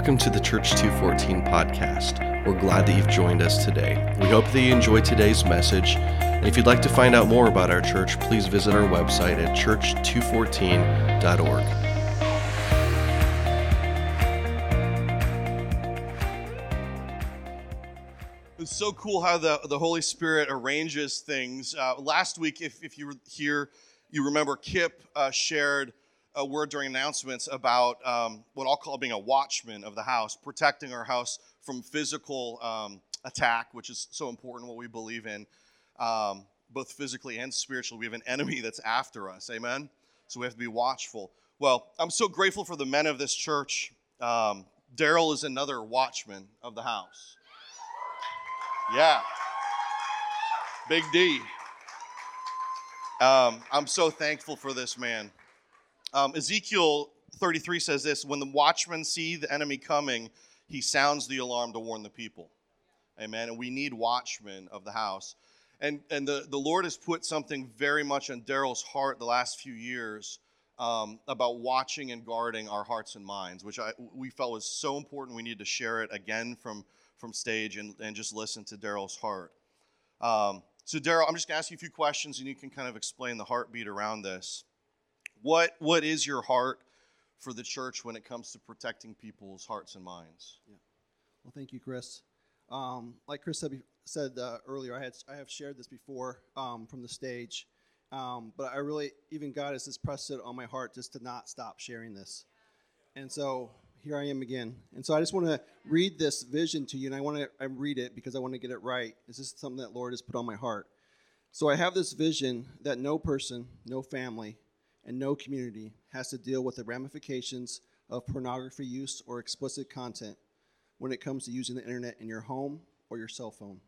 Welcome to the Church 214 podcast. We're glad that you've joined us today. We hope that you enjoyed today's message. And if you'd like to find out more about our church, please visit our website at church214.org. It's so cool how the, the Holy Spirit arranges things. Uh, last week, if, if you were here, you remember Kip uh, shared a word during announcements about um, what I'll call being a watchman of the house, protecting our house from physical um, attack, which is so important, what we believe in, um, both physically and spiritually. We have an enemy that's after us, amen? So we have to be watchful. Well, I'm so grateful for the men of this church. Um, Daryl is another watchman of the house. Yeah. Big D. Um, I'm so thankful for this man. Um, Ezekiel 33 says this When the watchmen see the enemy coming, he sounds the alarm to warn the people. Amen. And we need watchmen of the house. And, and the, the Lord has put something very much on Daryl's heart the last few years um, about watching and guarding our hearts and minds, which I, we felt was so important. We need to share it again from, from stage and, and just listen to Daryl's heart. Um, so, Daryl, I'm just going to ask you a few questions and you can kind of explain the heartbeat around this. What what is your heart for the church when it comes to protecting people's hearts and minds? Yeah. Well, thank you, Chris. Um, like Chris said, said uh, earlier, I had I have shared this before um, from the stage, um, but I really even God has just pressed it on my heart just to not stop sharing this, and so here I am again. And so I just want to read this vision to you, and I want to I read it because I want to get it right. This is something that Lord has put on my heart. So I have this vision that no person, no family, and no community has to deal with the ramifications of pornography use or explicit content when it comes to using the internet in your home or your cell phone.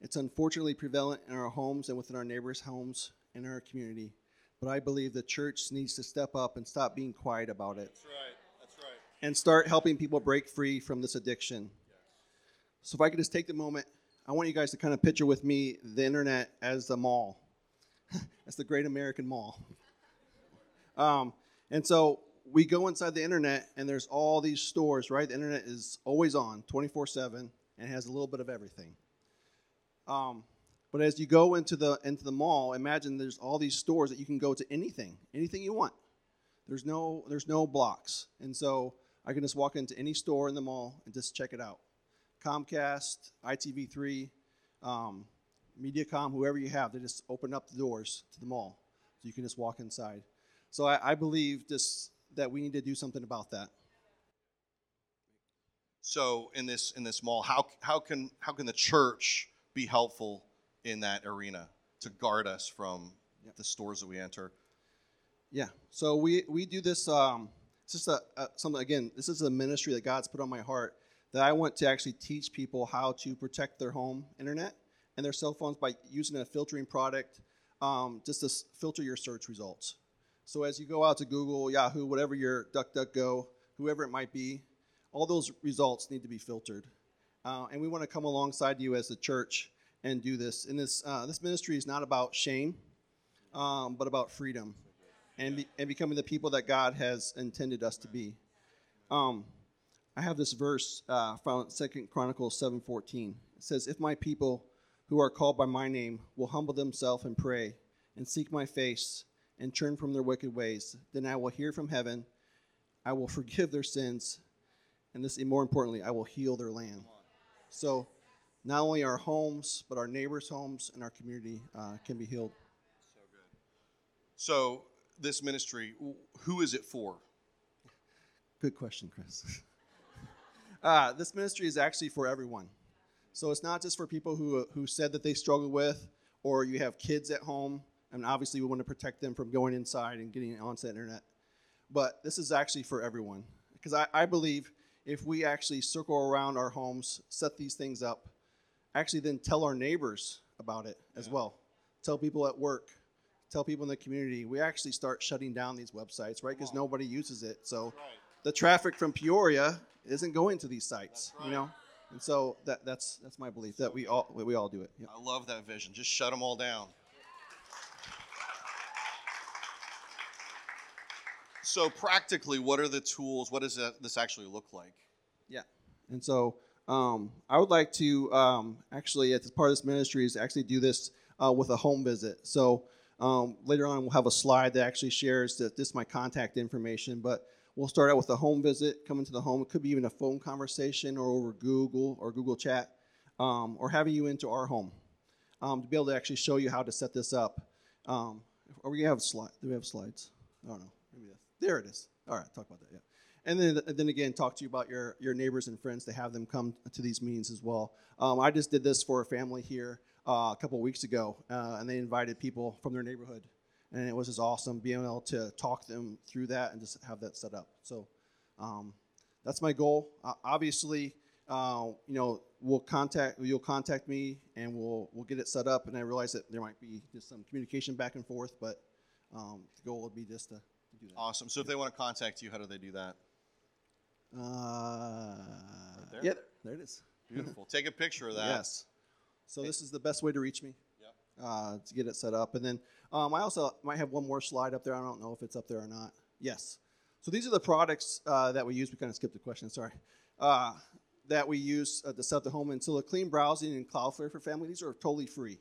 It's unfortunately prevalent in our homes and within our neighbors' homes and our community, but I believe the church needs to step up and stop being quiet about it. That's right. That's right. And start helping people break free from this addiction. So, if I could just take the moment, I want you guys to kind of picture with me the internet as the mall. That's the great American mall. Um, and so we go inside the internet, and there's all these stores, right? The internet is always on, 24 7, and has a little bit of everything. Um, but as you go into the into the mall, imagine there's all these stores that you can go to anything, anything you want. There's no there's no blocks, and so I can just walk into any store in the mall and just check it out. Comcast, ITV3, um, MediaCom, whoever you have, they just open up the doors to the mall, so you can just walk inside. So I, I believe just that we need to do something about that. So in this in this mall, how how can how can the church be helpful in that arena to guard us from the stores that we enter? Yeah. So we we do this. Um, it's just a, a something again. This is a ministry that God's put on my heart that I want to actually teach people how to protect their home internet and their cell phones by using a filtering product, um, just to filter your search results. So as you go out to Google, Yahoo, whatever your DuckDuckGo, whoever it might be, all those results need to be filtered. Uh, and we want to come alongside you as the church and do this. And this uh, this ministry is not about shame, um, but about freedom, and be, and becoming the people that God has intended us to be. Um, I have this verse uh, found Second Chronicles seven fourteen. It says, "If my people who are called by my name will humble themselves and pray and seek my face and turn from their wicked ways. Then I will hear from heaven, I will forgive their sins, and this, and more importantly, I will heal their land. So, not only our homes, but our neighbors' homes and our community uh, can be healed. So good. So, this ministry, who is it for? Good question, Chris. uh, this ministry is actually for everyone. So, it's not just for people who, who said that they struggle with, or you have kids at home and obviously we want to protect them from going inside and getting onto the internet. But this is actually for everyone. Because I, I believe if we actually circle around our homes, set these things up, actually then tell our neighbors about it as yeah. well. Tell people at work, tell people in the community. We actually start shutting down these websites, right? Because nobody uses it. So right. the traffic from Peoria isn't going to these sites, right. you know? And so that, that's that's my belief that we all we all do it. Yep. I love that vision. Just shut them all down. So practically, what are the tools? What does this actually look like? Yeah. And so um, I would like to um, actually, as part of this ministry, is actually do this uh, with a home visit. So um, later on, we'll have a slide that actually shares that this is my contact information, but we'll start out with a home visit, coming to the home. It could be even a phone conversation or over Google or Google Chat, um, or having you into our home um, to be able to actually show you how to set this up. Um, are we gonna have slides? Do we have slides? I don't know. Maybe that's, there it is. All right, talk about that. Yeah, and then then again, talk to you about your your neighbors and friends to have them come to these meetings as well. Um, I just did this for a family here uh, a couple weeks ago, uh, and they invited people from their neighborhood, and it was just awesome being able to talk them through that and just have that set up. So um, that's my goal. Uh, obviously, you know, we'll contact you'll contact me and we'll we'll get it set up. And I realize that there might be just some communication back and forth, but um, the goal would be just to do that. Awesome. So if they want to contact you, how do they do that? Uh, there? Yeah, there it is. Beautiful. Take a picture of that. Yes. So this is the best way to reach me. Yep. Uh, to get it set up, and then um, I also might have one more slide up there. I don't know if it's up there or not. Yes. So these are the products uh, that we use. We kind of skipped the question. Sorry. Uh, that we use to set the home. And so the clean browsing and Cloudflare for family, these are totally free.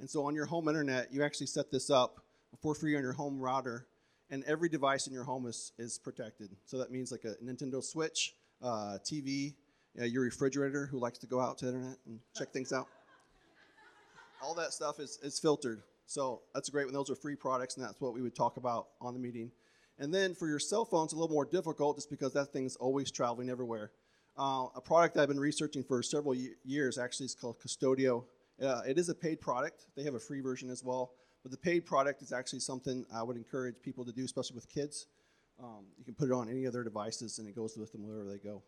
And so on your home internet, you actually set this up for free on your home router, and every device in your home is, is protected. So that means like a Nintendo Switch, uh, TV, uh, your refrigerator who likes to go out to the internet and check things out. All that stuff is, is filtered. So that's great when those are free products, and that's what we would talk about on the meeting. And then for your cell phone, it's a little more difficult just because that thing's always traveling everywhere. Uh, a product I've been researching for several years actually is called Qustodio. Uh, it is a paid product. They have a free version as well. But the paid product is actually something I would encourage people to do, especially with kids. Um, you can put it on any of their devices and it goes with them wherever they go.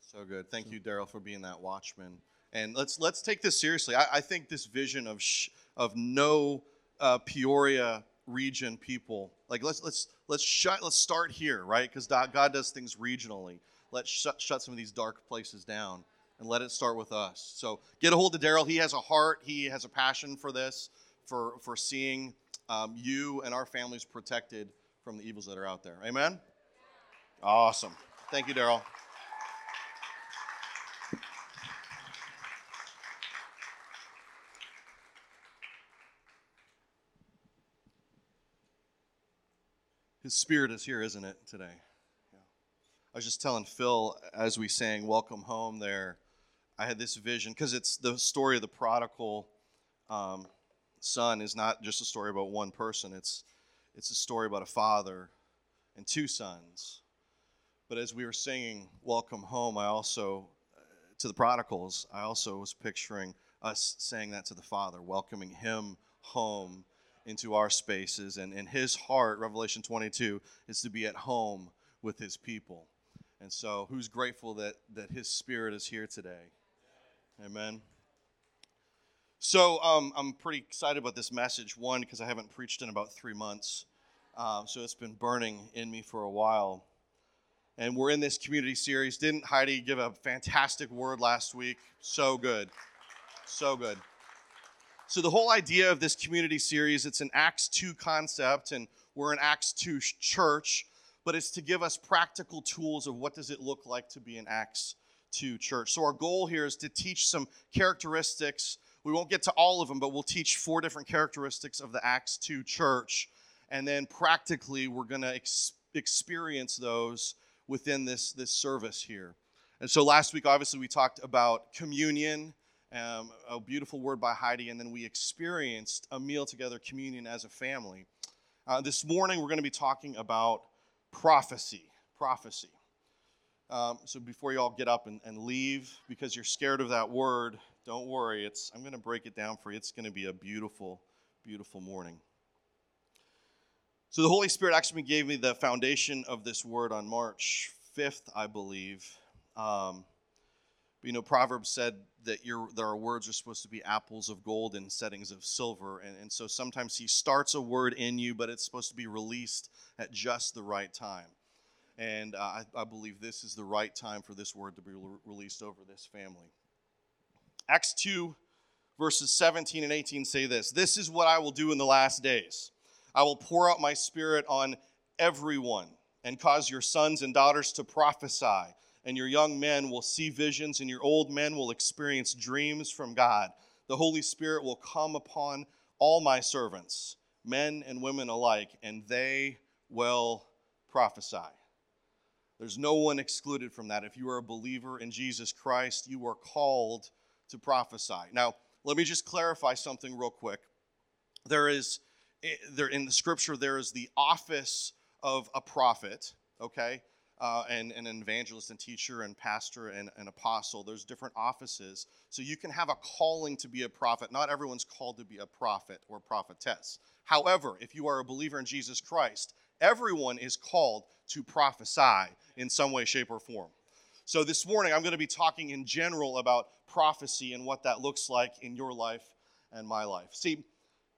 So good. Thank so. you, Daryl, for being that watchman. And let's let's take this seriously. I, I think this vision of sh- of no uh, Peoria region people, like let's let's let's shut let's start here, right? Because God does things regionally let's shut, shut some of these dark places down and let it start with us. So get a hold of Daryl. He has a heart, he has a passion for this, for, for seeing um, you and our families protected from the evils that are out there. Amen? Awesome. Thank you, Daryl. His spirit is here, isn't it, today? I was just telling Phil as we sang Welcome Home there, I had this vision because it's the story of the prodigal um, son is not just a story about one person, it's, it's a story about a father and two sons. But as we were singing Welcome Home, I also, uh, to the prodigals, I also was picturing us saying that to the father, welcoming him home into our spaces. And in his heart, Revelation 22, is to be at home with his people. And so, who's grateful that, that his spirit is here today? Amen. So, um, I'm pretty excited about this message. One, because I haven't preached in about three months. Uh, so, it's been burning in me for a while. And we're in this community series. Didn't Heidi give a fantastic word last week? So good. So good. So, the whole idea of this community series, it's an Acts 2 concept, and we're an Acts 2 church but it's to give us practical tools of what does it look like to be an Acts 2 church. So our goal here is to teach some characteristics. We won't get to all of them, but we'll teach four different characteristics of the Acts 2 church. And then practically, we're going to ex- experience those within this, this service here. And so last week, obviously, we talked about communion, um, a beautiful word by Heidi, and then we experienced a meal together, communion as a family. Uh, this morning, we're going to be talking about prophecy. Prophecy. Um, so before you all get up and, and leave because you're scared of that word, don't worry. It's I'm going to break it down for you. It's going to be a beautiful, beautiful morning. So the Holy Spirit actually gave me the foundation of this word on March 5th, I believe. Um, you know, Proverbs said that your our words are supposed to be apples of gold in settings of silver. And, and so sometimes he starts a word in you, but it's supposed to be released at just the right time. And uh, I, I, believe this is the right time for this word to be re- released over this family. Acts 2, verses 17 and 18 say this This is what I will do in the last days. I will pour out my spirit on everyone and cause your sons and daughters to prophesy and your young men will see visions, and your old men will experience dreams from God. The Holy Spirit will come upon all my servants, men and women alike, and they will prophesy. There's no one excluded from that. If you are a believer in Jesus Christ, you are called to prophesy. Now, let me just clarify something real quick. There is eh, there in the scripture there is the office of a prophet, okay? Uh, and, and an evangelist and teacher and pastor and an apostle. There's different offices. So you can have a calling to be a prophet. Not everyone's called to be a prophet or prophetess. However, if you are a believer in Jesus Christ, everyone is called to prophesy in some way, shape, or form. So this morning, I'm going to be talking in general about prophecy and what that looks like in your life and my life. See,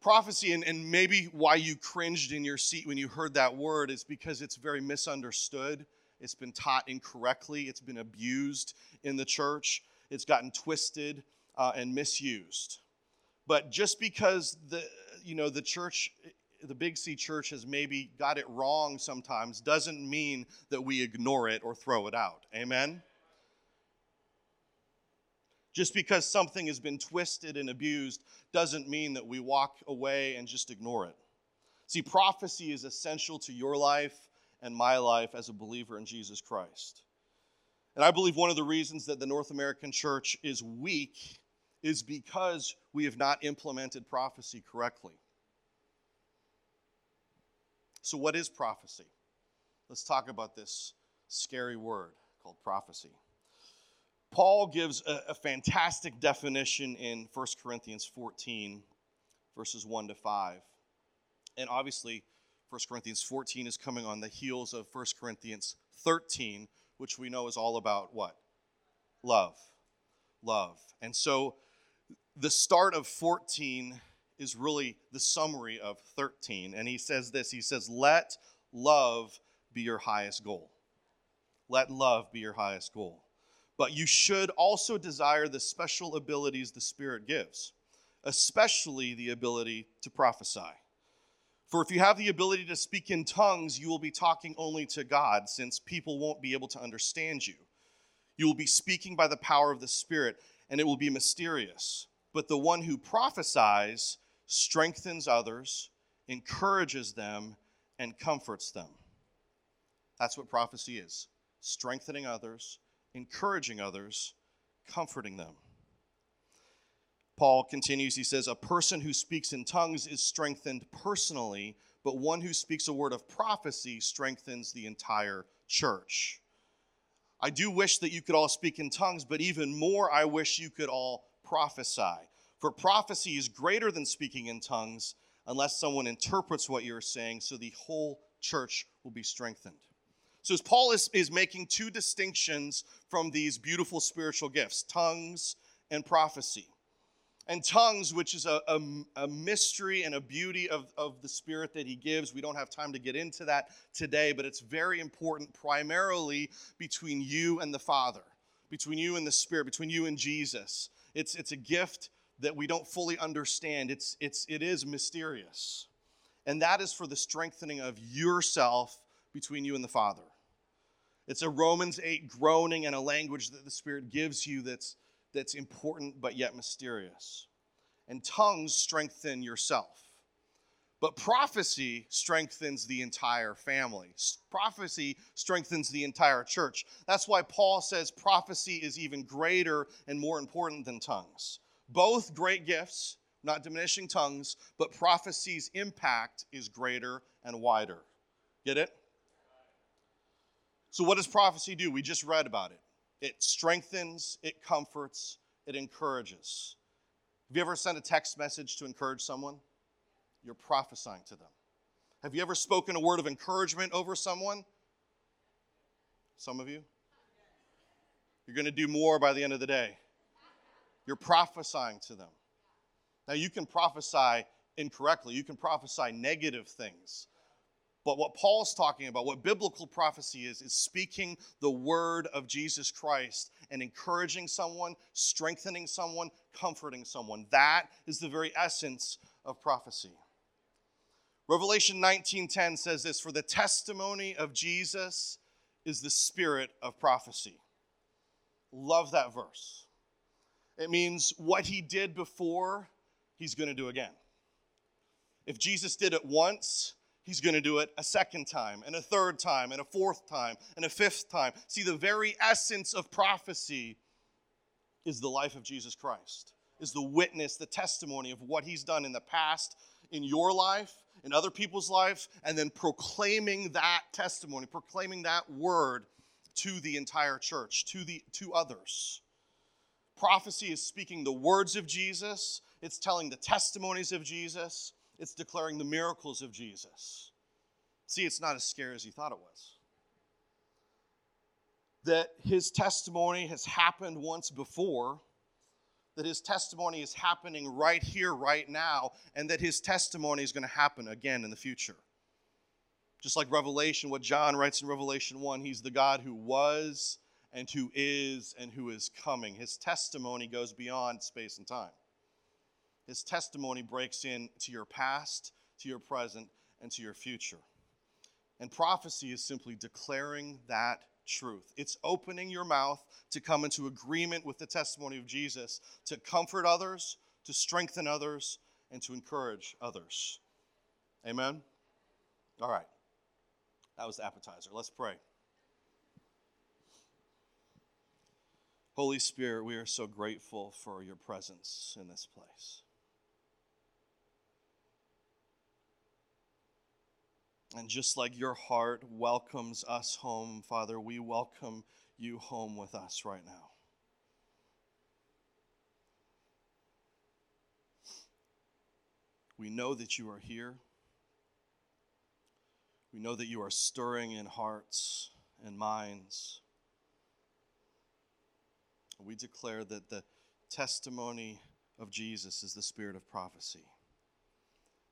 prophecy, and, and maybe why you cringed in your seat when you heard that word, is because it's very misunderstood. It's been taught incorrectly, it's been abused in the church, it's gotten twisted uh, and misused. But just because the you know the church the Big C church has maybe got it wrong sometimes doesn't mean that we ignore it or throw it out. Amen? Just because something has been twisted and abused doesn't mean that we walk away and just ignore it. See, prophecy is essential to your life and my life as a believer in Jesus Christ. And I believe one of the reasons that the North American church is weak is because we have not implemented prophecy correctly. So, what is prophecy? Let's talk about this scary word called prophecy. Paul gives a, a, fantastic definition in 1 Corinthians 14, verses 1 to 5. And obviously, 1 Corinthians 14 is coming on the heels of 1 Corinthians 13, which we know is all about what? Love. Love. And so the start of 14 is really the summary of 13. And he says this He says, Let love be your highest goal. Let love be your highest goal. But you should also desire the special abilities the Spirit gives, especially the ability to prophesy. For if you have the ability to speak in tongues, you will be talking only to God, since people won't be able to understand you. You will be speaking by the power of the Spirit, and it will be mysterious. But the one who prophesies strengthens others, encourages them, and comforts them. That's what prophecy is strengthening others, encouraging others, comforting them. Paul continues, he says, A person who speaks in tongues is strengthened personally, but one who speaks a word of prophecy strengthens the entire church. I do wish that you could all speak in tongues, but even more, I wish you could all prophesy. For prophecy is greater than speaking in tongues unless someone interprets what you're saying, so the whole church will be strengthened. So, as Paul is, is making two distinctions from these beautiful spiritual gifts tongues and prophecy. And tongues, which is a, a, a, mystery and a beauty of, of the Spirit that He gives. We don't have time to get into that today, but it's very important, primarily between you and the Father, between you and the Spirit, between you and Jesus. It's, it's a gift that we don't fully understand. It's, it's, it is mysterious. And that is for the strengthening of yourself between you and the Father. It's a Romans 8 groaning and a language that the Spirit gives you that's, that's important but yet mysterious. And tongues strengthen yourself. But prophecy strengthens the entire family. Prophecy strengthens the entire church. That's why Paul says prophecy is even greater and more important than tongues. Both great gifts, not diminishing tongues, but prophecy's impact is greater and wider. Get it? So, what does prophecy do? We just read about it. It strengthens, it comforts, it encourages. Have you ever sent a text message to encourage someone? You're prophesying to them. Have you ever spoken a word of encouragement over someone? Some of you? You're going to do more by the end of the day. You're prophesying to them. Now, you can prophesy incorrectly, you can prophesy negative things. But what Paul's talking about, what biblical prophecy is, is speaking the word of Jesus Christ and encouraging someone, strengthening someone, comforting someone. That is the very essence of prophecy. Revelation 19:10 says this, "For the testimony of Jesus is the spirit of prophecy." Love that verse. It means what he did before, he's going to do again. If Jesus did it once, he's going to do it a second time, and a third time, and a fourth time, and a fifth time. See, the very essence of prophecy is the life of Jesus Christ, is the witness, the testimony of what he's done in the past, in your life, in other people's life, and then proclaiming that testimony, proclaiming that word to the entire church, to the to others. Prophecy is speaking the words of Jesus, it's telling the testimonies of Jesus, it's declaring the miracles of Jesus. See, it's not as scary as you thought it was. That his testimony has happened once before, that his testimony is happening right here, right now, and that his testimony is going to happen again in the future. Just like Revelation, what John writes in Revelation 1, he's the God who was and who is and who is coming. His testimony goes beyond space and time. His testimony breaks into your past, to your present, and to your future. And prophecy is simply declaring that truth. It's opening your mouth to come into agreement with the testimony of Jesus, to comfort others, to strengthen others, and to encourage others. Amen? All right. That was the appetizer. Let's pray. Holy Spirit, we are so grateful for your presence in this place. And just like your heart welcomes us home, Father, we welcome you home with us right now. We know that you are here. We know that you are stirring in hearts and minds. We declare that the testimony of Jesus is the spirit of prophecy.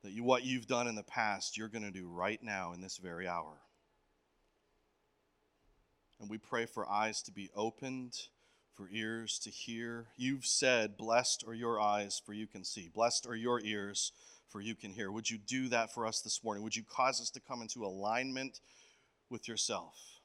That you, what you've done in the past, you're going to do right now in this very hour. And we pray for eyes to be opened, for ears to hear. You've said, Blessed are your eyes, for you can see. Blessed are your ears, for you can hear. Would you do that for us this morning? Would you cause us to come into alignment with yourself?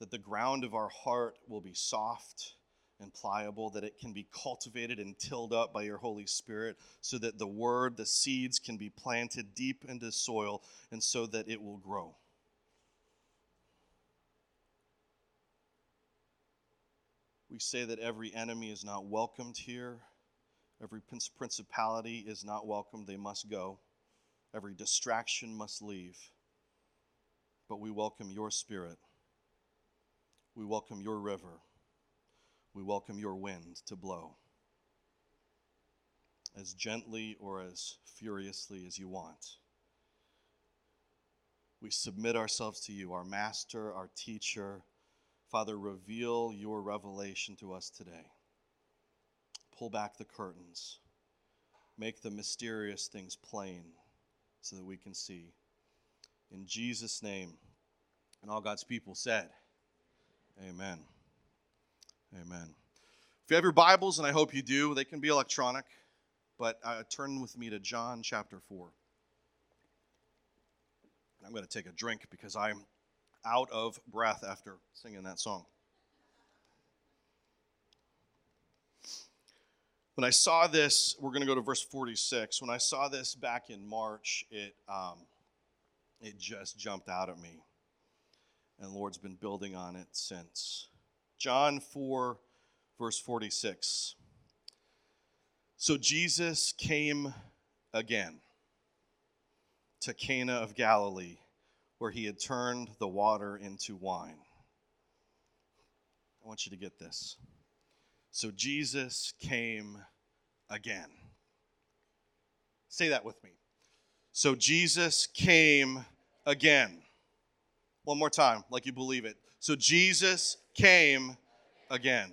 That the ground of our heart will be soft and pliable, that it can be cultivated and tilled up by your Holy Spirit, so that the word, the seeds can be planted deep into soil, and so that it will grow. We say that every enemy is not welcomed here. Every principality is not welcome. They must go. Every distraction must leave. But we welcome your spirit. We welcome your river. We welcome your wind to blow as gently or as furiously as you want. We submit ourselves to you, our master, our teacher. Father, reveal your revelation to us today. Pull back the curtains. Make the mysterious things plain so that we can see. In Jesus' name. And all God's people said, Amen. Amen. If you have your Bibles, and I hope you do, they can be electronic, but uh, turn with me to John chapter 4. I'm going to take a drink because I'm out of breath after singing that song. When I saw this, we're going to go to verse 46. When I saw this back in March, it, um, it just jumped out at me. And the Lord's been building on it since. John 4, verse 46. So Jesus came again to Cana of Galilee where he had turned the water into wine. I want you to get this. So Jesus came again. Say that with me. So Jesus came again. One more time, like you believe it. So Jesus came again.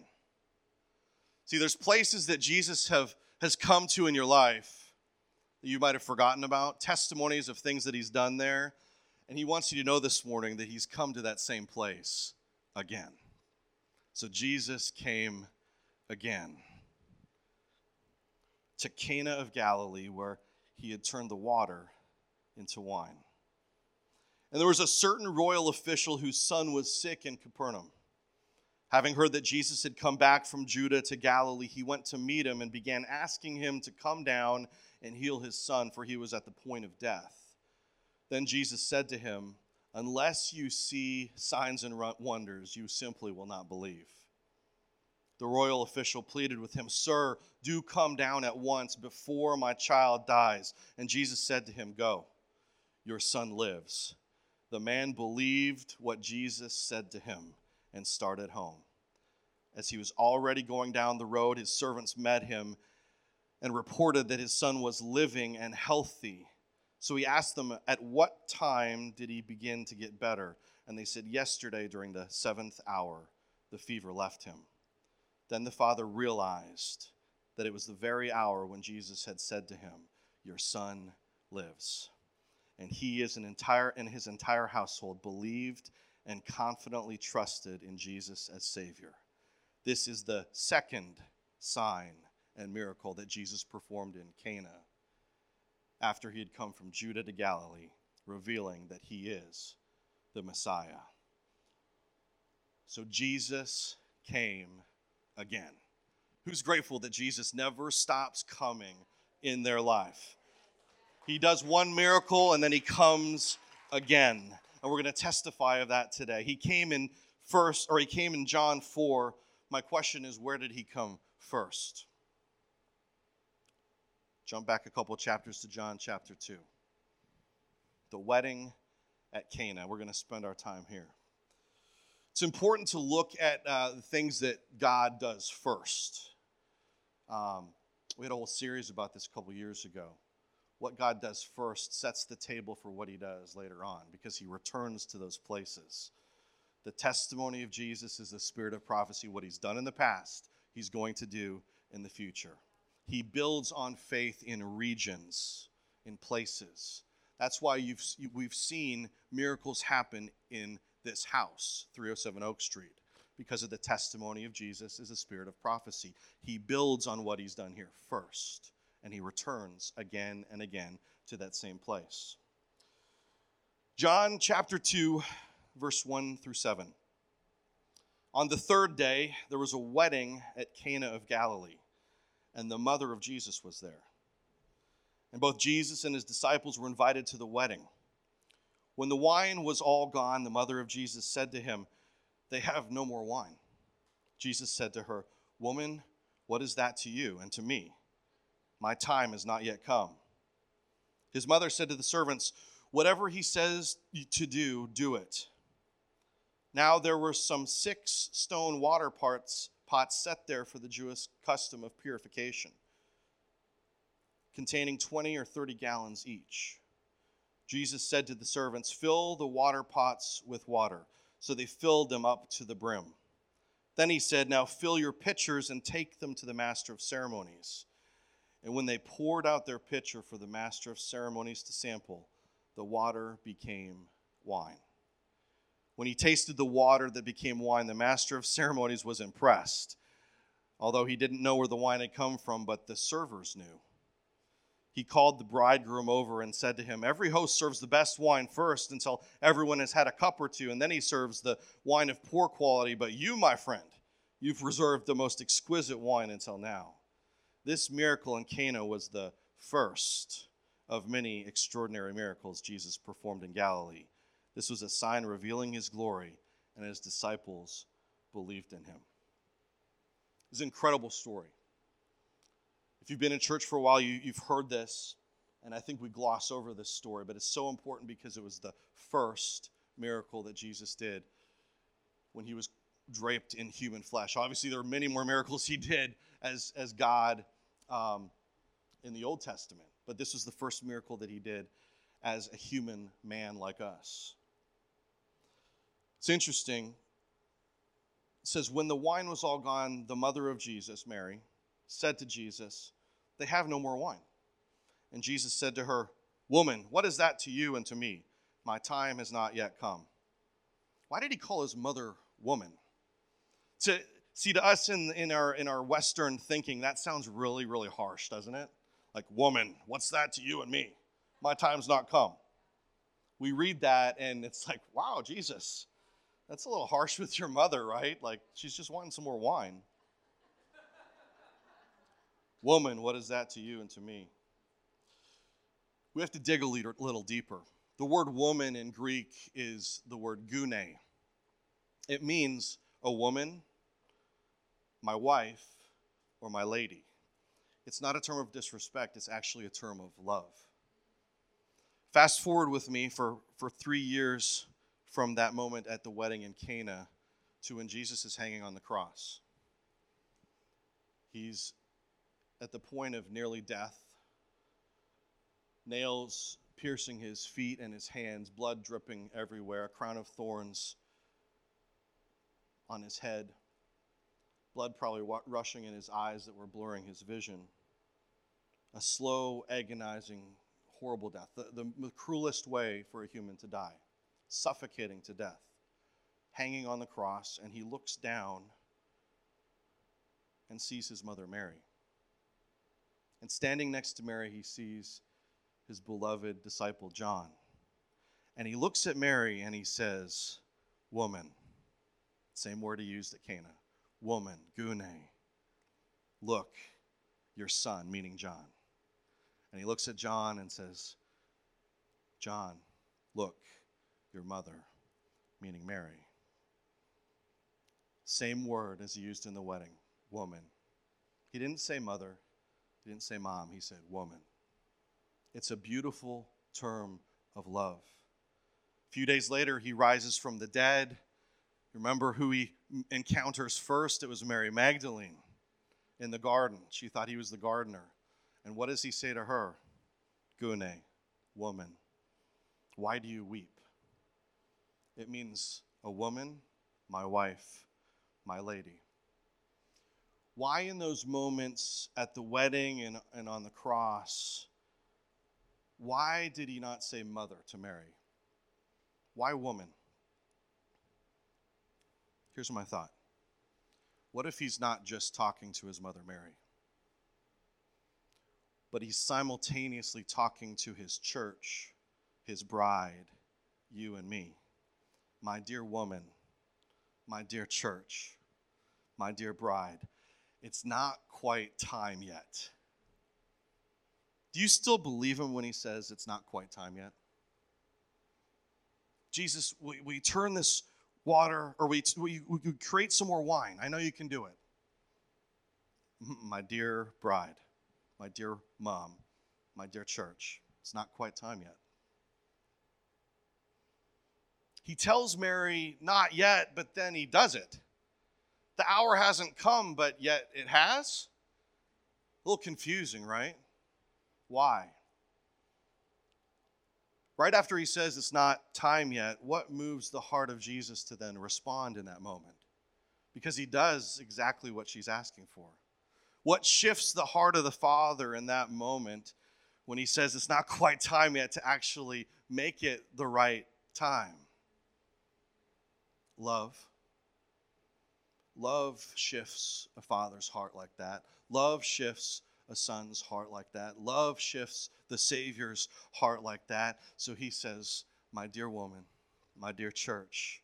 See, there's places that Jesus have, has come to in your life that you might have forgotten about, testimonies of things that he's done there and he wants you to know this morning that he's come to that same place again. So Jesus came again to Cana of Galilee, where he had turned the water into wine. And there was a certain royal official whose son was sick in Capernaum. Having heard that Jesus had come back from Judah to Galilee, he went to meet him and began asking him to come down and heal his son, for he was at the point of death. Then Jesus said to him, Unless you see signs and wonders, you simply will not believe. The royal official pleaded with him, Sir, do come down at once before my child dies. And Jesus said to him, Go, your son lives. The man believed what Jesus said to him and started home. As he was already going down the road, his servants met him and reported that his son was living and healthy. So he asked them, At what time did he begin to get better? And they said, Yesterday during the seventh hour, the fever left him. Then the father realized that it was the very hour when Jesus had said to him, Your son lives. And he is an entire and his entire household believed and confidently trusted in Jesus as Savior. This is the second sign and miracle that Jesus performed in Cana after he had come from Judah to Galilee, revealing that he is the Messiah. So Jesus came again. Who's grateful that Jesus never stops coming in their life? He does one miracle and then he comes again. And we're going to testify of that today. He came in first, or he came in John 4. My question is, where did he come first? Jump back a couple chapters to John chapter 2. The wedding at Cana. We're going to spend our time here. It's important to look at uh, the things that God does first. Um, we had a whole series about this a couple years ago. What God does first sets the table for what he does later on because he returns to those places. The testimony of Jesus is the spirit of prophecy. What he's done in the past, he's going to do in the future. He builds on faith in regions, in places. That's why you've, we've seen miracles happen in this house, 307 Oak Street, because of the testimony of Jesus is a spirit of prophecy. He builds on what he's done here first, and he returns again and again to that same place. John chapter 2, verse 1 through 7. On the third day, there was a wedding at Cana of Galilee, and the mother of Jesus was there. And both Jesus and his disciples were invited to the wedding. When the wine was all gone, the mother of Jesus said to him, They have no more wine. Jesus said to her, Woman, what is that to you and to me? My time has not yet come. His mother said to the servants, Whatever he says to do, do it. Now there were some six stone water pots, pots set there for the Jewish custom of purification, containing 20 or 30 gallons each. Jesus said to the servants, Fill the water pots with water. So they filled them up to the brim. Then he said, Now fill your pitchers and take them to the master of ceremonies. And when they poured out their pitcher for the master of ceremonies to sample, the water became wine. When he tasted the water that became wine, the master of ceremonies was impressed, although he didn't know where the wine had come from, but the servers knew he called the bridegroom over and said to him, Every host serves the best wine first until everyone has had a cup or two, and then he serves the wine of poor quality. But you, my friend, you've reserved the most exquisite wine until now. This miracle in Cana was the first of many extraordinary miracles Jesus performed in Galilee. This was a sign revealing his glory, and his disciples believed in him. It's an incredible story. If you've been in church for a while, you, you've heard this, and I think we gloss over this story, but it's so important because it was the first miracle that Jesus did when he was draped in human flesh. Obviously, there are many more miracles he did as, as God um, in the Old Testament, but this was the first miracle that he did as a human man like us. It's interesting. It says, When the wine was all gone, the mother of Jesus, Mary, said to Jesus, they have no more wine. And Jesus said to her, Woman, what is that to you and to me? My time has not yet come. Why did he call his mother woman? To see to us in, in our in our Western thinking, that sounds really, really harsh, doesn't it? Like, woman, what's that to you and me? My time's not come. We read that and it's like, wow, Jesus, That's a little harsh with your mother, right? Like, she's just wanting some more wine. Woman, what is that to you and to me? We have to dig a little deeper. The word woman in Greek is the word gune. It means a woman, my wife, or my lady. It's not a term of disrespect, it's actually a term of love. Fast forward with me for, for three years from that moment at the wedding in Cana to when Jesus is hanging on the cross. He's at the point of nearly death, nails piercing his feet and his hands, blood dripping everywhere, a crown of thorns on his head, blood probably rushing in his eyes that were blurring his vision. A slow, agonizing, horrible death, the, the, cruelest way for a human to die, suffocating to death, hanging on the cross, and he looks down and sees his mother Mary. And standing next to Mary, he sees his beloved disciple John. And he looks at Mary and he says, Woman. Same word he used at Cana. Woman, gune. Look, your son, meaning John. And he looks at John and says, John, look, your mother, meaning Mary. Same word as he used in the wedding, woman. He didn't say mother, he didn't say mom, he said woman. It's a beautiful term of love. A few days later, he rises from the dead. Remember who he encounters first? It was Mary Magdalene in the garden. She thought he was the gardener. And what does he say to her? Gune, woman, why do you weep? It means a woman, my wife, my lady. Why, in those moments at the wedding and, and on the cross, why did he not say mother to Mary? Why woman? Here's my thought What if he's not just talking to his mother Mary, but he's simultaneously talking to his church, his bride, you and me? My dear woman, my dear church, my dear bride, it's not quite time yet. Do you still believe him when he says it's not quite time yet? Jesus, we, we turn this water, or we, we, we create some more wine. I know you can do it. Mm-hmm, my dear bride, my dear mom, my dear church, it's not quite time yet. He tells Mary, not yet, but then he does it. The hour hasn't come, but yet it has. A little confusing, right? Why? Right after he says it's not time yet, what moves the heart of Jesus to then respond in that moment? Because he does exactly what she's asking for. What shifts the heart of the Father in that moment when he says it's not quite time yet to actually make it the right time? Love. Love shifts a father's heart like that. Love shifts a son's heart like that. Love shifts the Savior's heart like that. So he says, My dear woman, my dear church.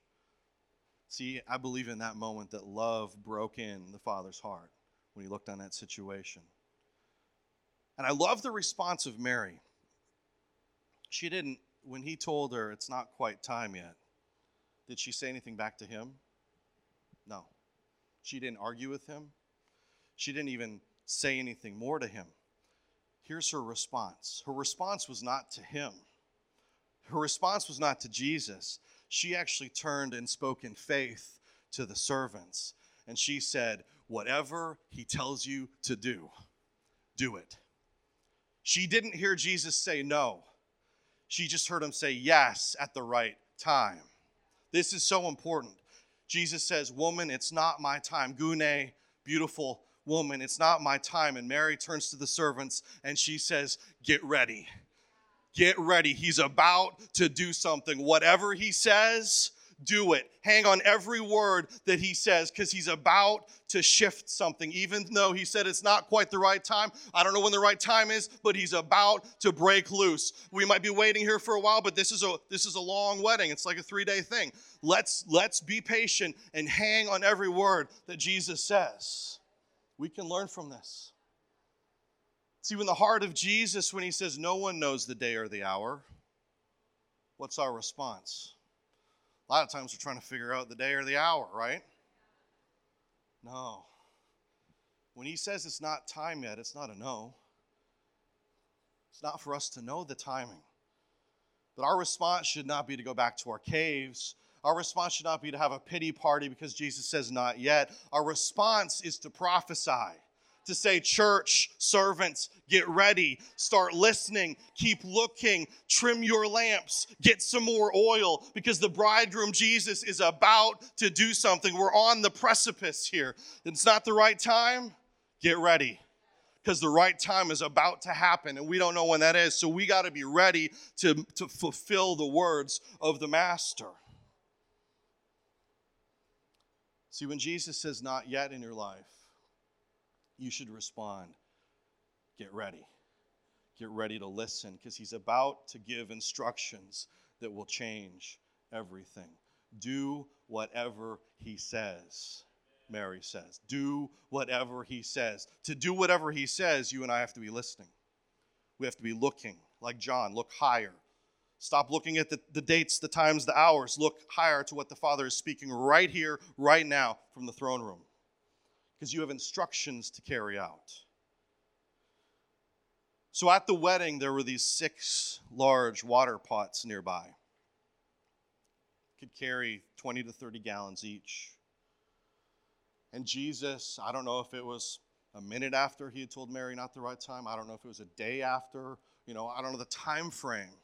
See, I believe in that moment that love broke in the Father's heart when he looked on that situation. And I love the response of Mary. She didn't, when he told her it's not quite time yet, did she say anything back to him? No. She didn't argue with him. She didn't even say anything more to him. Here's her response. Her response was not to him, her response was not to Jesus. She actually turned and spoke in faith to the servants. And she said, Whatever he tells you to do, do it. She didn't hear Jesus say no. She just heard him say yes at the right time. This is so important. Jesus says, Woman, it's not my time. Gune, beautiful woman, it's not my time. And Mary turns to the servants and she says, Get ready. Get ready. He's about to do something. Whatever he says, do it. Hang on every word that he says because he's about to shift something. Even though he said it's not quite the right time, I don't know when the right time is, but he's about to break loose. We might be waiting here for a while, but this is a this is a long wedding. It's like a 3-day thing. Let's let's be patient and hang on every word that Jesus says. We can learn from this. See, when the heart of Jesus, when he says, No one knows the day or the hour, what's our response? A lot of times we're trying to figure out the day or the hour, right? No. When he says it's not time yet, it's not a no. It's not for us to know the timing. But our response should not be to go back to our caves. Our response should not be to have a pity party because Jesus says not yet. Our response is to prophesy to say, Church, servants, get ready, start listening, keep looking, trim your lamps, get some more oil, because the bridegroom Jesus is about to do something. We're on the precipice here. It's not the right time. Get ready. Because the right time is about to happen, and we don't know when that is. So we got to be ready to, to fulfill the words of the Master. See, when Jesus says not yet in your life, you should respond. Get ready. Get ready to listen because he's about to give instructions that will change everything. Do whatever he says. Mary says, Do whatever he says. To do whatever he says, you and I have to be listening. We have to be looking, like John, look higher. Stop looking at the, the dates, the times, the hours. Look higher to what the Father is speaking right here, right now from the throne room because you have instructions to carry out. So at the wedding, there were these six large water pots nearby. Could carry 20 to 30 gallons each. And Jesus, I don't know if it was a minute after he had told Mary not the right time. I don't know if it was a day after. You know, I don't know the time frame.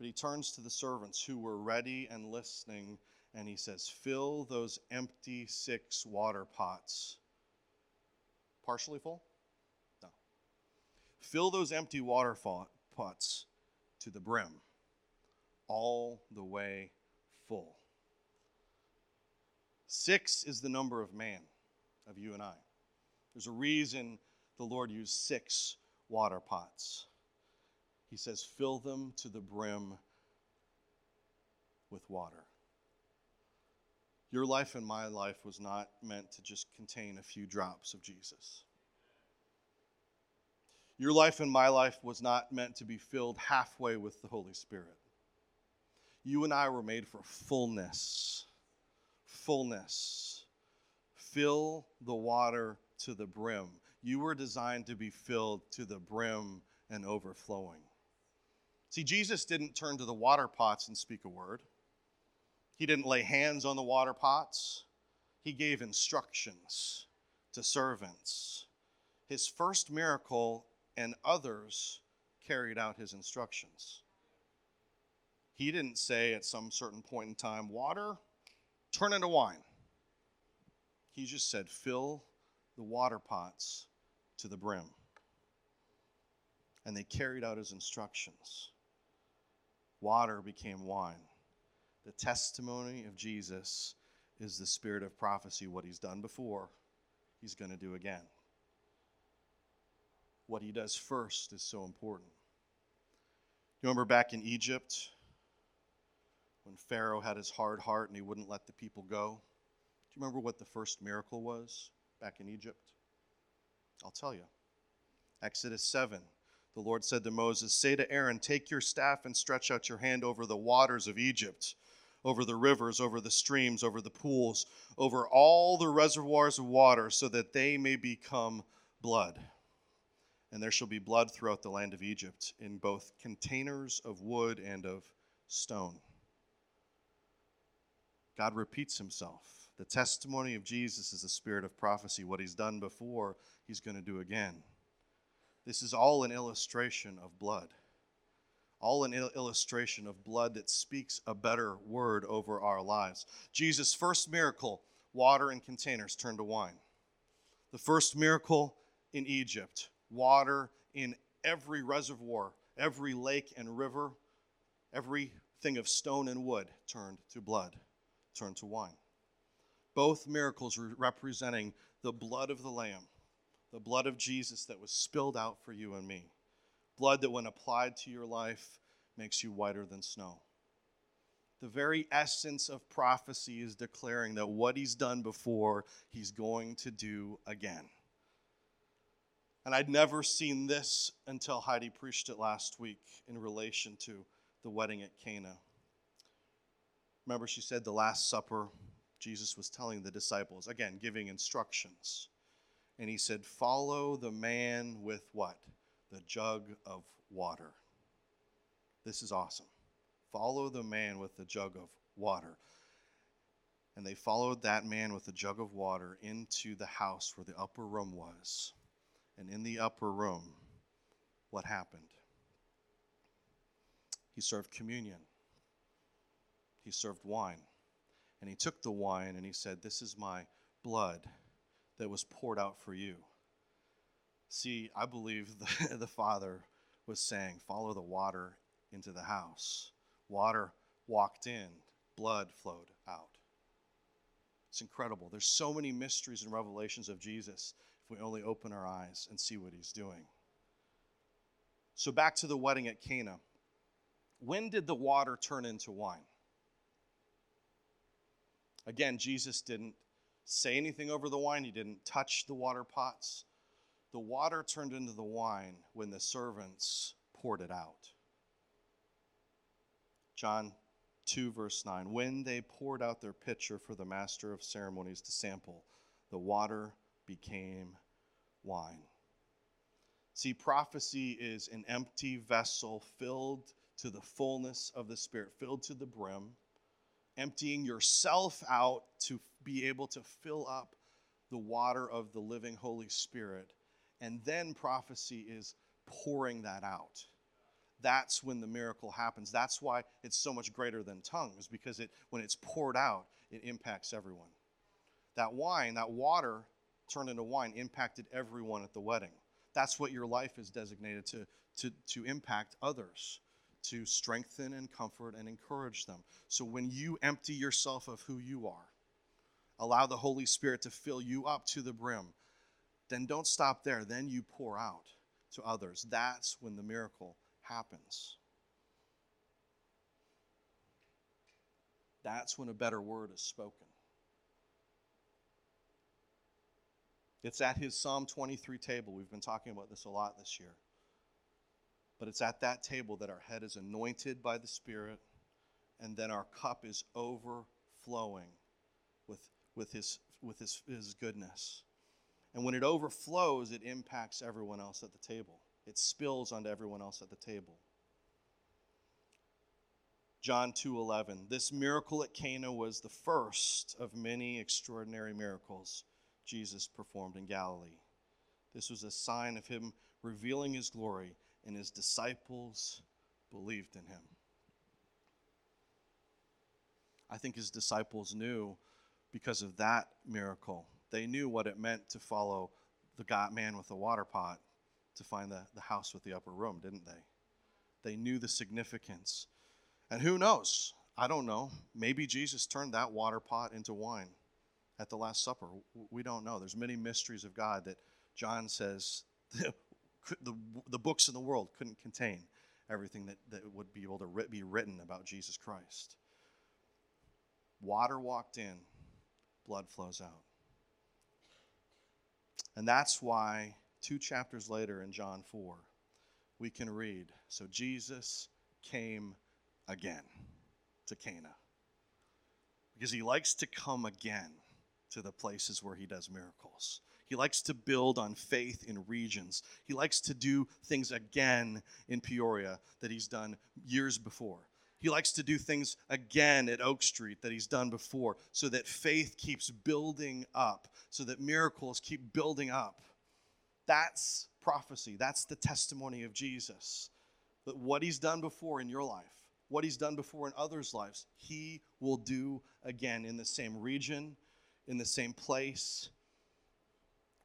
But he turns to the servants who were ready and listening and he says, Fill those empty six water pots. Partially full? No. Fill those empty water pots to the brim, all the way full. Six is the number of man, of you and I. There's a reason the Lord used six water pots. He says, Fill them to the brim with water. Your life and my life was not meant to just contain a few drops of Jesus. Your life and my life was not meant to be filled halfway with the Holy Spirit. You and I were made for fullness. Fullness. Fill the water to the brim. You were designed to be filled to the brim and overflowing. See, Jesus didn't turn to the water pots and speak a word. He didn't lay hands on the water pots, he gave instructions to servants. His first miracle and others carried out his instructions. He didn't say at some certain point in time, water, turn into wine. He just said, fill the water pots to the brim. And they carried out his instructions. Water became wine. The testimony of Jesus is the spirit of prophecy. What he's done before, he's going to do again. What he does first is so important. You remember back in Egypt when Pharaoh had his hard heart and he wouldn't let the people go? Do you remember what the first miracle was back in Egypt? I'll tell you. Exodus 7. The Lord said to Moses, Say to Aaron, Take your staff and stretch out your hand over the waters of Egypt over the rivers, over the streams, over the pools, over all the reservoirs of water, so that they may become blood. And there shall be blood throughout the land of Egypt, in both containers of wood and of stone. God repeats himself. The testimony of Jesus is the spirit of prophecy. What he's done before, he's going to do again. This is all an illustration of blood all an illustration of blood that speaks a better word over our lives. Jesus' first miracle, water in containers turned to wine. The first miracle in Egypt, water in every reservoir, every lake and river Everything of stone and wood turned to blood, turned to wine. Both miracles representing the blood of the Lamb, the blood of Jesus that was spilled out for you and me. Blood that, when applied to your life, makes you whiter than snow. The very essence of prophecy is declaring that what he's done before, he's going to do again. And I'd never seen this until Heidi preached it last week in relation to the wedding at Cana. Remember, she said the Last Supper, Jesus was telling the disciples, again, giving instructions. And he said, Follow the man with what? The jug of water. This is awesome. Follow the man with the jug of water. And they followed that man with the jug of water into the house where the upper room was. And in the upper room, what happened? He served communion, he served wine. And he took the wine and he said, This is my blood that was poured out for you. See, I believe the, the Father was saying, Follow the water into the house. Water walked in, blood flowed out. It's incredible. There's so many mysteries and revelations of Jesus if we only open our eyes and see what he's doing. So, back to the wedding at Cana. When did the water turn into wine? Again, Jesus didn't say anything over the wine, he didn't touch the water pots. The water turned into the wine when the servants poured it out. John 2, verse 9. When they poured out their pitcher for the master of ceremonies to sample, the water became wine. See, prophecy is an empty vessel filled to the fullness of the Spirit, filled to the brim, emptying yourself out to be able to fill up the water of the living Holy Spirit. And then prophecy is pouring that out that's when the miracle happens. That's why it's so much greater than tongues, because it, when it's poured out, it impacts everyone. That wine, that water turned into wine, impacted everyone at the wedding. That's what your life is designated to, to, to impact others, to strengthen and comfort and encourage them. So when you empty yourself of who you are, allow the Holy Spirit to fill you up to the brim, then don't stop there. Then you pour out to others. That's when the miracle happens. That's when a better word is spoken. It's at his Psalm 23 table. We've been talking about this a lot this year. But it's at that table that our head is anointed by the Spirit, and then our cup is overflowing with, with, his, with his, his goodness. And when it overflows, it impacts everyone else at the table it spills onto everyone else at the table. John 2:11 This miracle at Cana was the first of many extraordinary miracles Jesus performed in Galilee. This was a sign of him revealing his glory and his disciples believed in him. I think his disciples knew because of that miracle. They knew what it meant to follow the God man with the water pot to find the, the house with the upper room, didn't they? They knew the significance. And who knows? I don't know. Maybe Jesus turned that water pot into wine at the Last Supper. We don't know. There's many mysteries of God that John says the, the, the books in the world couldn't contain everything that, that would be able to be written about Jesus Christ. Water walked in, blood flows out. And that's why two chapters later in John 4, we can read So Jesus came again to Cana because he likes to come again to the places where he does miracles. He likes to build on faith in regions. He likes to do things again in Peoria that he's done years before. He likes to do things again at Oak Street that he's done before so that faith keeps building up, so that miracles keep building up. That's prophecy. That's the testimony of Jesus. That what he's done before in your life, what he's done before in others' lives, he will do again in the same region, in the same place,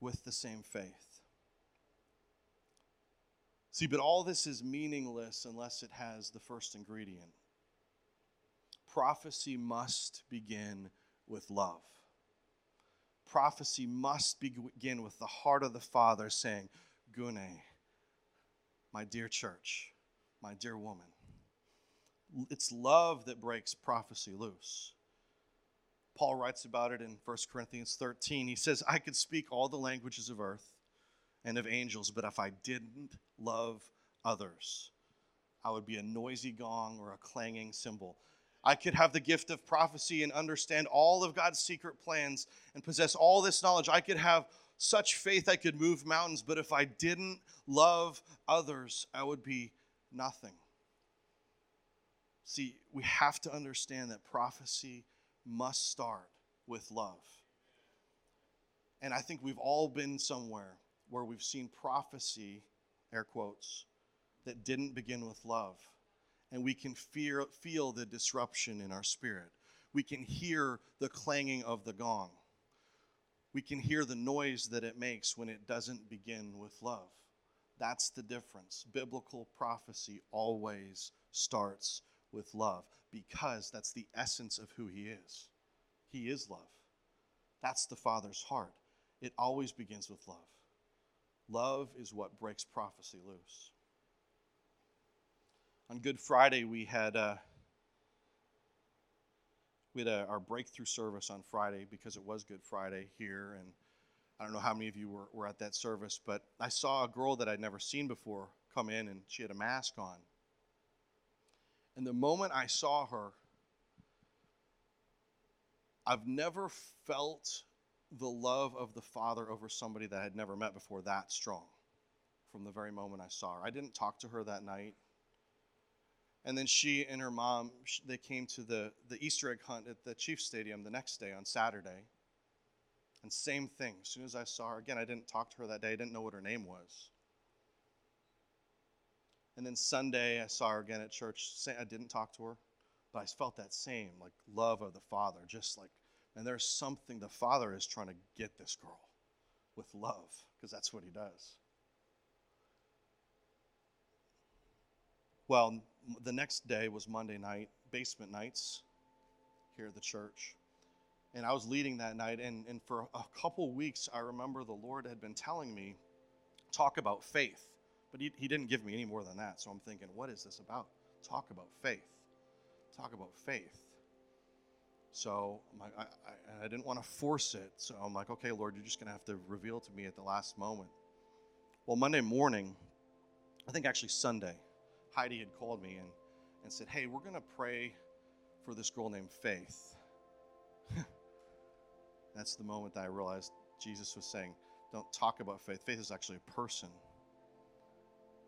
with the same faith. See, but all this is meaningless unless it has the first ingredient. Prophecy must begin with love. Prophecy must begin with the heart of the Father saying, Gune, my dear church, my dear woman. It's love that breaks prophecy loose. Paul writes about it in 1 Corinthians 13. He says, I could speak all the languages of earth and of angels, but if I didn't love others, I would be a noisy gong or a clanging cymbal. I could have the gift of prophecy and understand all of God's secret plans and possess all this knowledge. I could have such faith I could move mountains, but if I didn't love others, I would be nothing. See, we have to understand that prophecy must start with love. And I think we've all been somewhere where we've seen prophecy, air quotes, that didn't begin with love. And we can fear, feel the disruption in our spirit. We can hear the clanging of the gong. We can hear the noise that it makes when it doesn't begin with love. That's the difference. Biblical prophecy always starts with love because that's the essence of who He is. He is love. That's the Father's heart. It always begins with love. Love is what breaks prophecy loose. On Good Friday, we had uh, we had a, our breakthrough service on Friday because it was Good Friday here, and I don't know how many of you were, were at that service, but I saw a girl that I'd never seen before come in, and she had a mask on. And the moment I saw her, I've never felt the love of the Father over somebody that I had never met before that strong from the very moment I saw her. I didn't talk to her that night. And then she and her mom, they came to the, the Easter egg hunt at the Chiefs Stadium the next day on Saturday. And same thing. As soon as I saw her, again, I didn't talk to her that day. I didn't know what her name was. And then Sunday, I saw her again at church. I didn't talk to her, but I felt that same like love of the Father, just like, and there's something the Father is trying to get this girl with love, because that's what he does. Well, the next day was Monday night, basement nights here at the church. And I was leading that night, and, and for a couple weeks, I remember the Lord had been telling me, talk about faith. But he, he didn't give me any more than that. So I'm thinking, what is this about? Talk about faith. Talk about faith. So like, I, I, I didn't want to force it. So I'm like, okay, Lord, you're just going to have to reveal to me at the last moment. Well, Monday morning, I think actually Sunday, Heidi had called me and, and said, hey, we're going to pray for this girl named Faith. That's the moment that I realized Jesus was saying, don't talk about faith. Faith is actually a person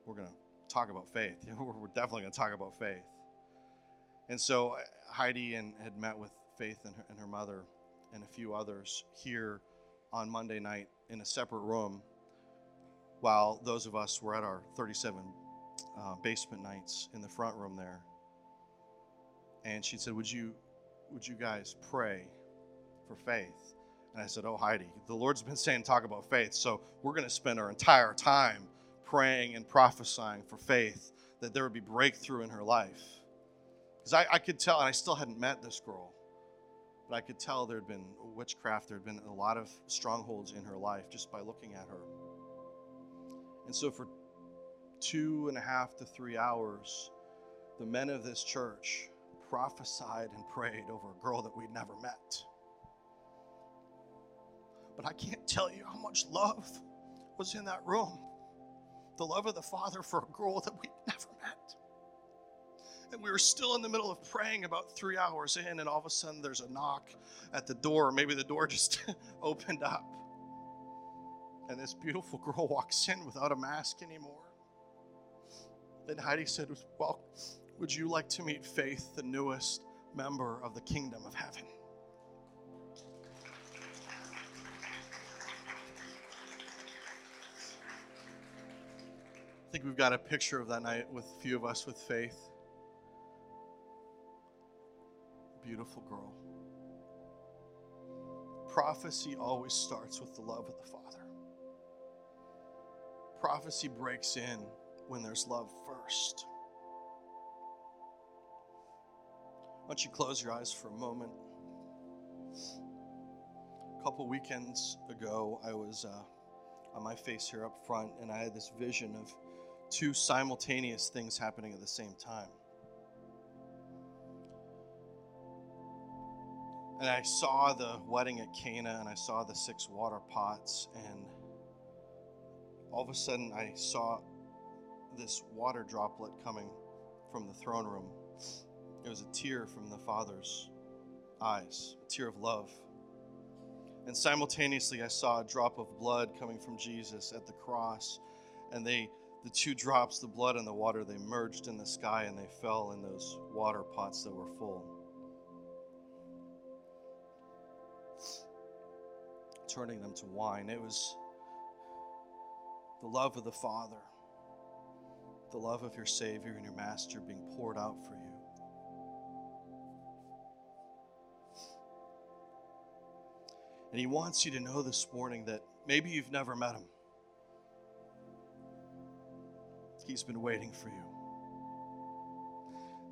we're going to talk about faith. we're definitely going to talk about faith. And so uh, Heidi and had met with Faith and her, and her mother and a few others here on Monday night in a separate room, while those of us were at our 37 uh, basement nights in the front room there. And she said, "Would you, would you guys pray for faith?" And I said, "Oh, Heidi, the Lord's been saying talk about faith, so we're going to spend our entire time praying and prophesying for faith that there would be breakthrough in her life. Because I, I, could tell, and I still hadn't met this girl, but I could tell there had been witchcraft, there had been a lot of strongholds in her life just by looking at her. And so for two and a half to three hours, the men of this church prophesied and prayed over a girl that we'd never met. But I can't tell you how much love was in that room the love of the Father for a girl that we'd never met. And we were still in the middle of praying about three hours in, and all of a sudden there's a knock at the door. Maybe the door just opened up. And this beautiful girl walks in without a mask anymore. Then Heidi said, Well, would you like to meet Faith, the newest member of the kingdom of heaven? I think we've got a picture of that night with a few of us with faith. Beautiful girl. Prophecy always starts with the love of the Father. Prophecy breaks in when there's love first. Why don't you close your eyes for a moment? A couple weekends ago, I was uh, on my face here up front, and I had this vision of two simultaneous things happening at the same time. And I saw the wedding at Cana, and I saw the six water pots, and all of a sudden I saw this water droplet coming from the throne room. It was a tear from the Father's eyes, a tear of love. And simultaneously, I saw a drop of blood coming from Jesus at the cross. And they, the two drops, the blood and the water, they merged in the sky and they fell in those water pots that were full. Turning them to wine. It was the love of the Father the love of your Savior and your Master being poured out for you. And He wants you to know this morning that maybe you've never met Him. He's been waiting for you.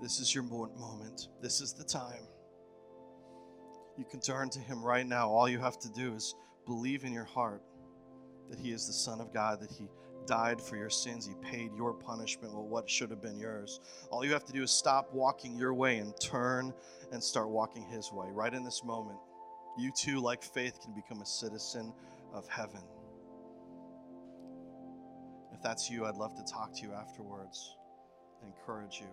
This is your moment. This is the time. You can turn to Him right now. All you have to do is believe in your heart that He is the Son of God, that He died for your sins. He paid your punishment, well, what should have been yours. All you have to do is stop walking your way and turn and start walking His way. Right in this moment, you too, like faith, can become a citizen of heaven. If that's you, I'd love to talk to you afterwards and encourage you.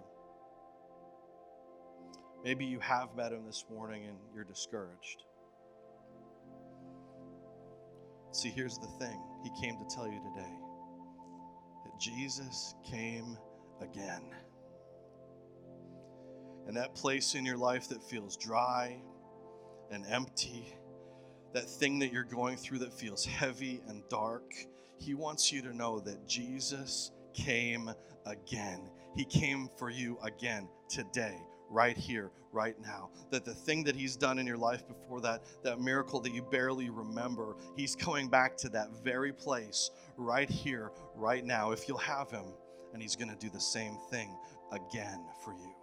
Maybe you have met him this morning and you're discouraged. See, here's the thing He came to tell you today Jesus came again. And that place in your life that feels dry and empty, that thing that you're going through that feels heavy and dark, He wants you to know that Jesus came again. He came for you again today right here, right now. That the thing that He's done in your life before that, that miracle that you barely remember, He's going back to that very place right here, right now, if you'll have Him. And He's going to do the same thing again for you.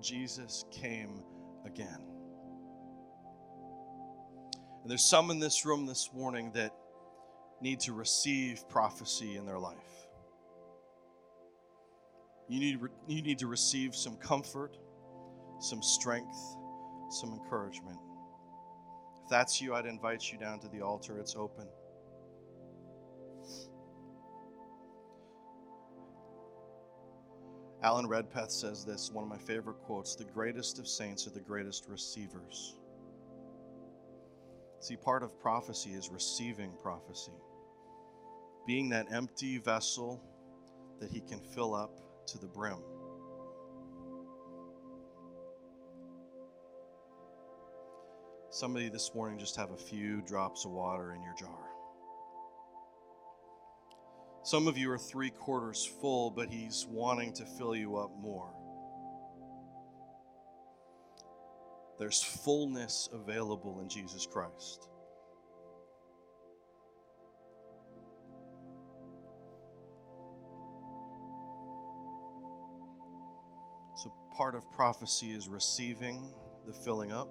Jesus came again. And there's some in this room this morning that need to receive prophecy in their life. You need, you need to receive some comfort, some strength, some encouragement. If that's you, I'd invite you down to the altar. It's open. Alan Redpath says this, one of my favorite quotes the greatest of saints are the greatest receivers. See, part of prophecy is receiving prophecy, being that empty vessel that he can fill up to the brim. Somebody this morning just have a few drops of water in your jar. Some of you are three quarters full, but He's wanting to fill you up more. There's fullness available in Jesus Christ. Part of prophecy is receiving the filling up,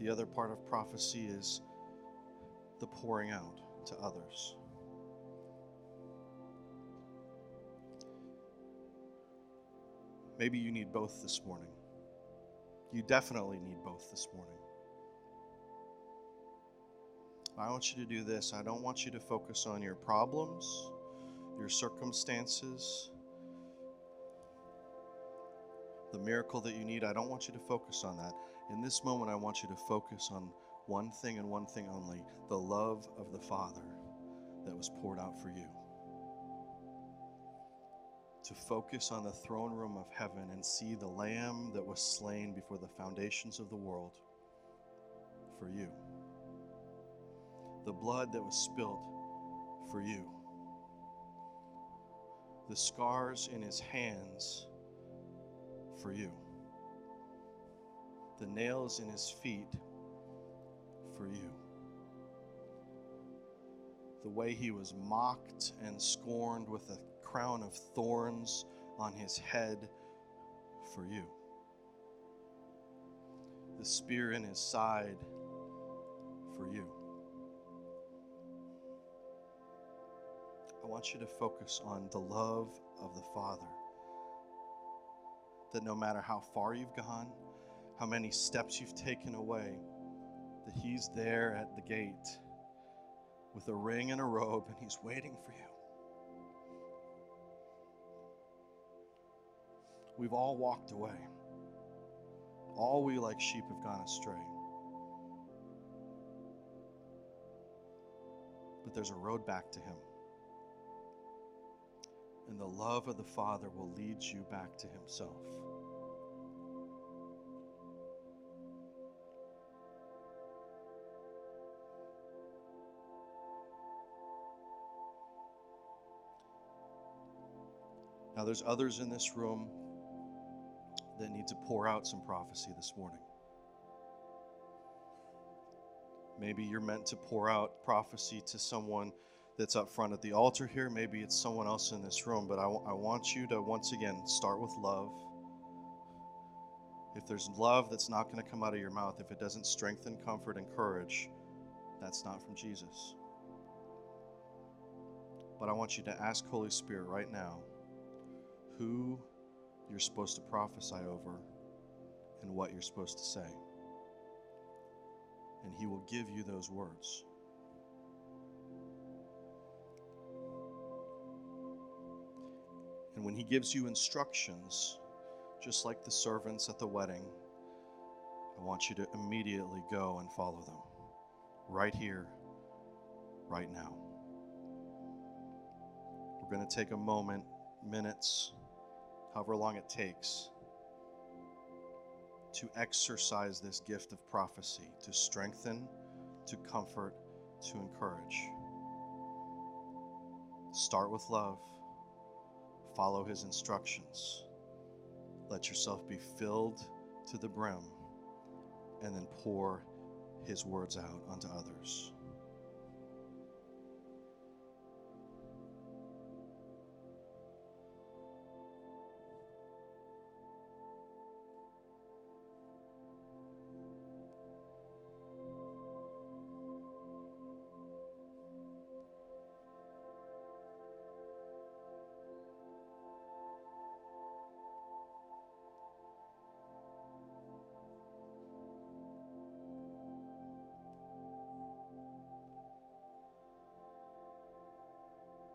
the other part of prophecy is the pouring out to others. Maybe you need both this morning. You definitely need both this morning. I want you to do this. I don't want you to focus on your problems, your circumstances, the miracle that you need, I don't want you to focus on that. In this moment, I want you to focus on one thing and one thing only the love of the Father that was poured out for you. To focus on the throne room of heaven and see the Lamb that was slain before the foundations of the world for you. The blood that was spilled for you. The scars in his hands for you. The nails in his feet for you. the way he was mocked and scorned with a crown of thorns on his head for you. The spear in his side for you. I want you to focus on the love of the Father. That no matter how far you've gone, how many steps you've taken away, that He's there at the gate with a ring and a robe, and He's waiting for you. We've all walked away. All we like sheep have gone astray. But there's a road back to Him. And the love of the Father will lead you back to Himself. Now, there's others in this room that need to pour out some prophecy this morning. Maybe you're meant to pour out prophecy to someone that's up front at the altar here. Maybe it's someone else in this room, but I, want you to once again start with love. If there's love that's not going to come out of your mouth, if it doesn't strengthen, comfort, and courage, that's not from Jesus. But I want you to ask Holy Spirit right now who you're supposed to prophesy over and what you're supposed to say. And He will give you those words. And when He gives you instructions, just like the servants at the wedding, I want you to immediately go and follow them. Right here, right now. We're going to take a moment, minutes, however long it takes, to exercise this gift of prophecy, to strengthen, to comfort, to encourage. Start with love, follow his instructions, let yourself be filled to the brim, and then pour his words out onto others.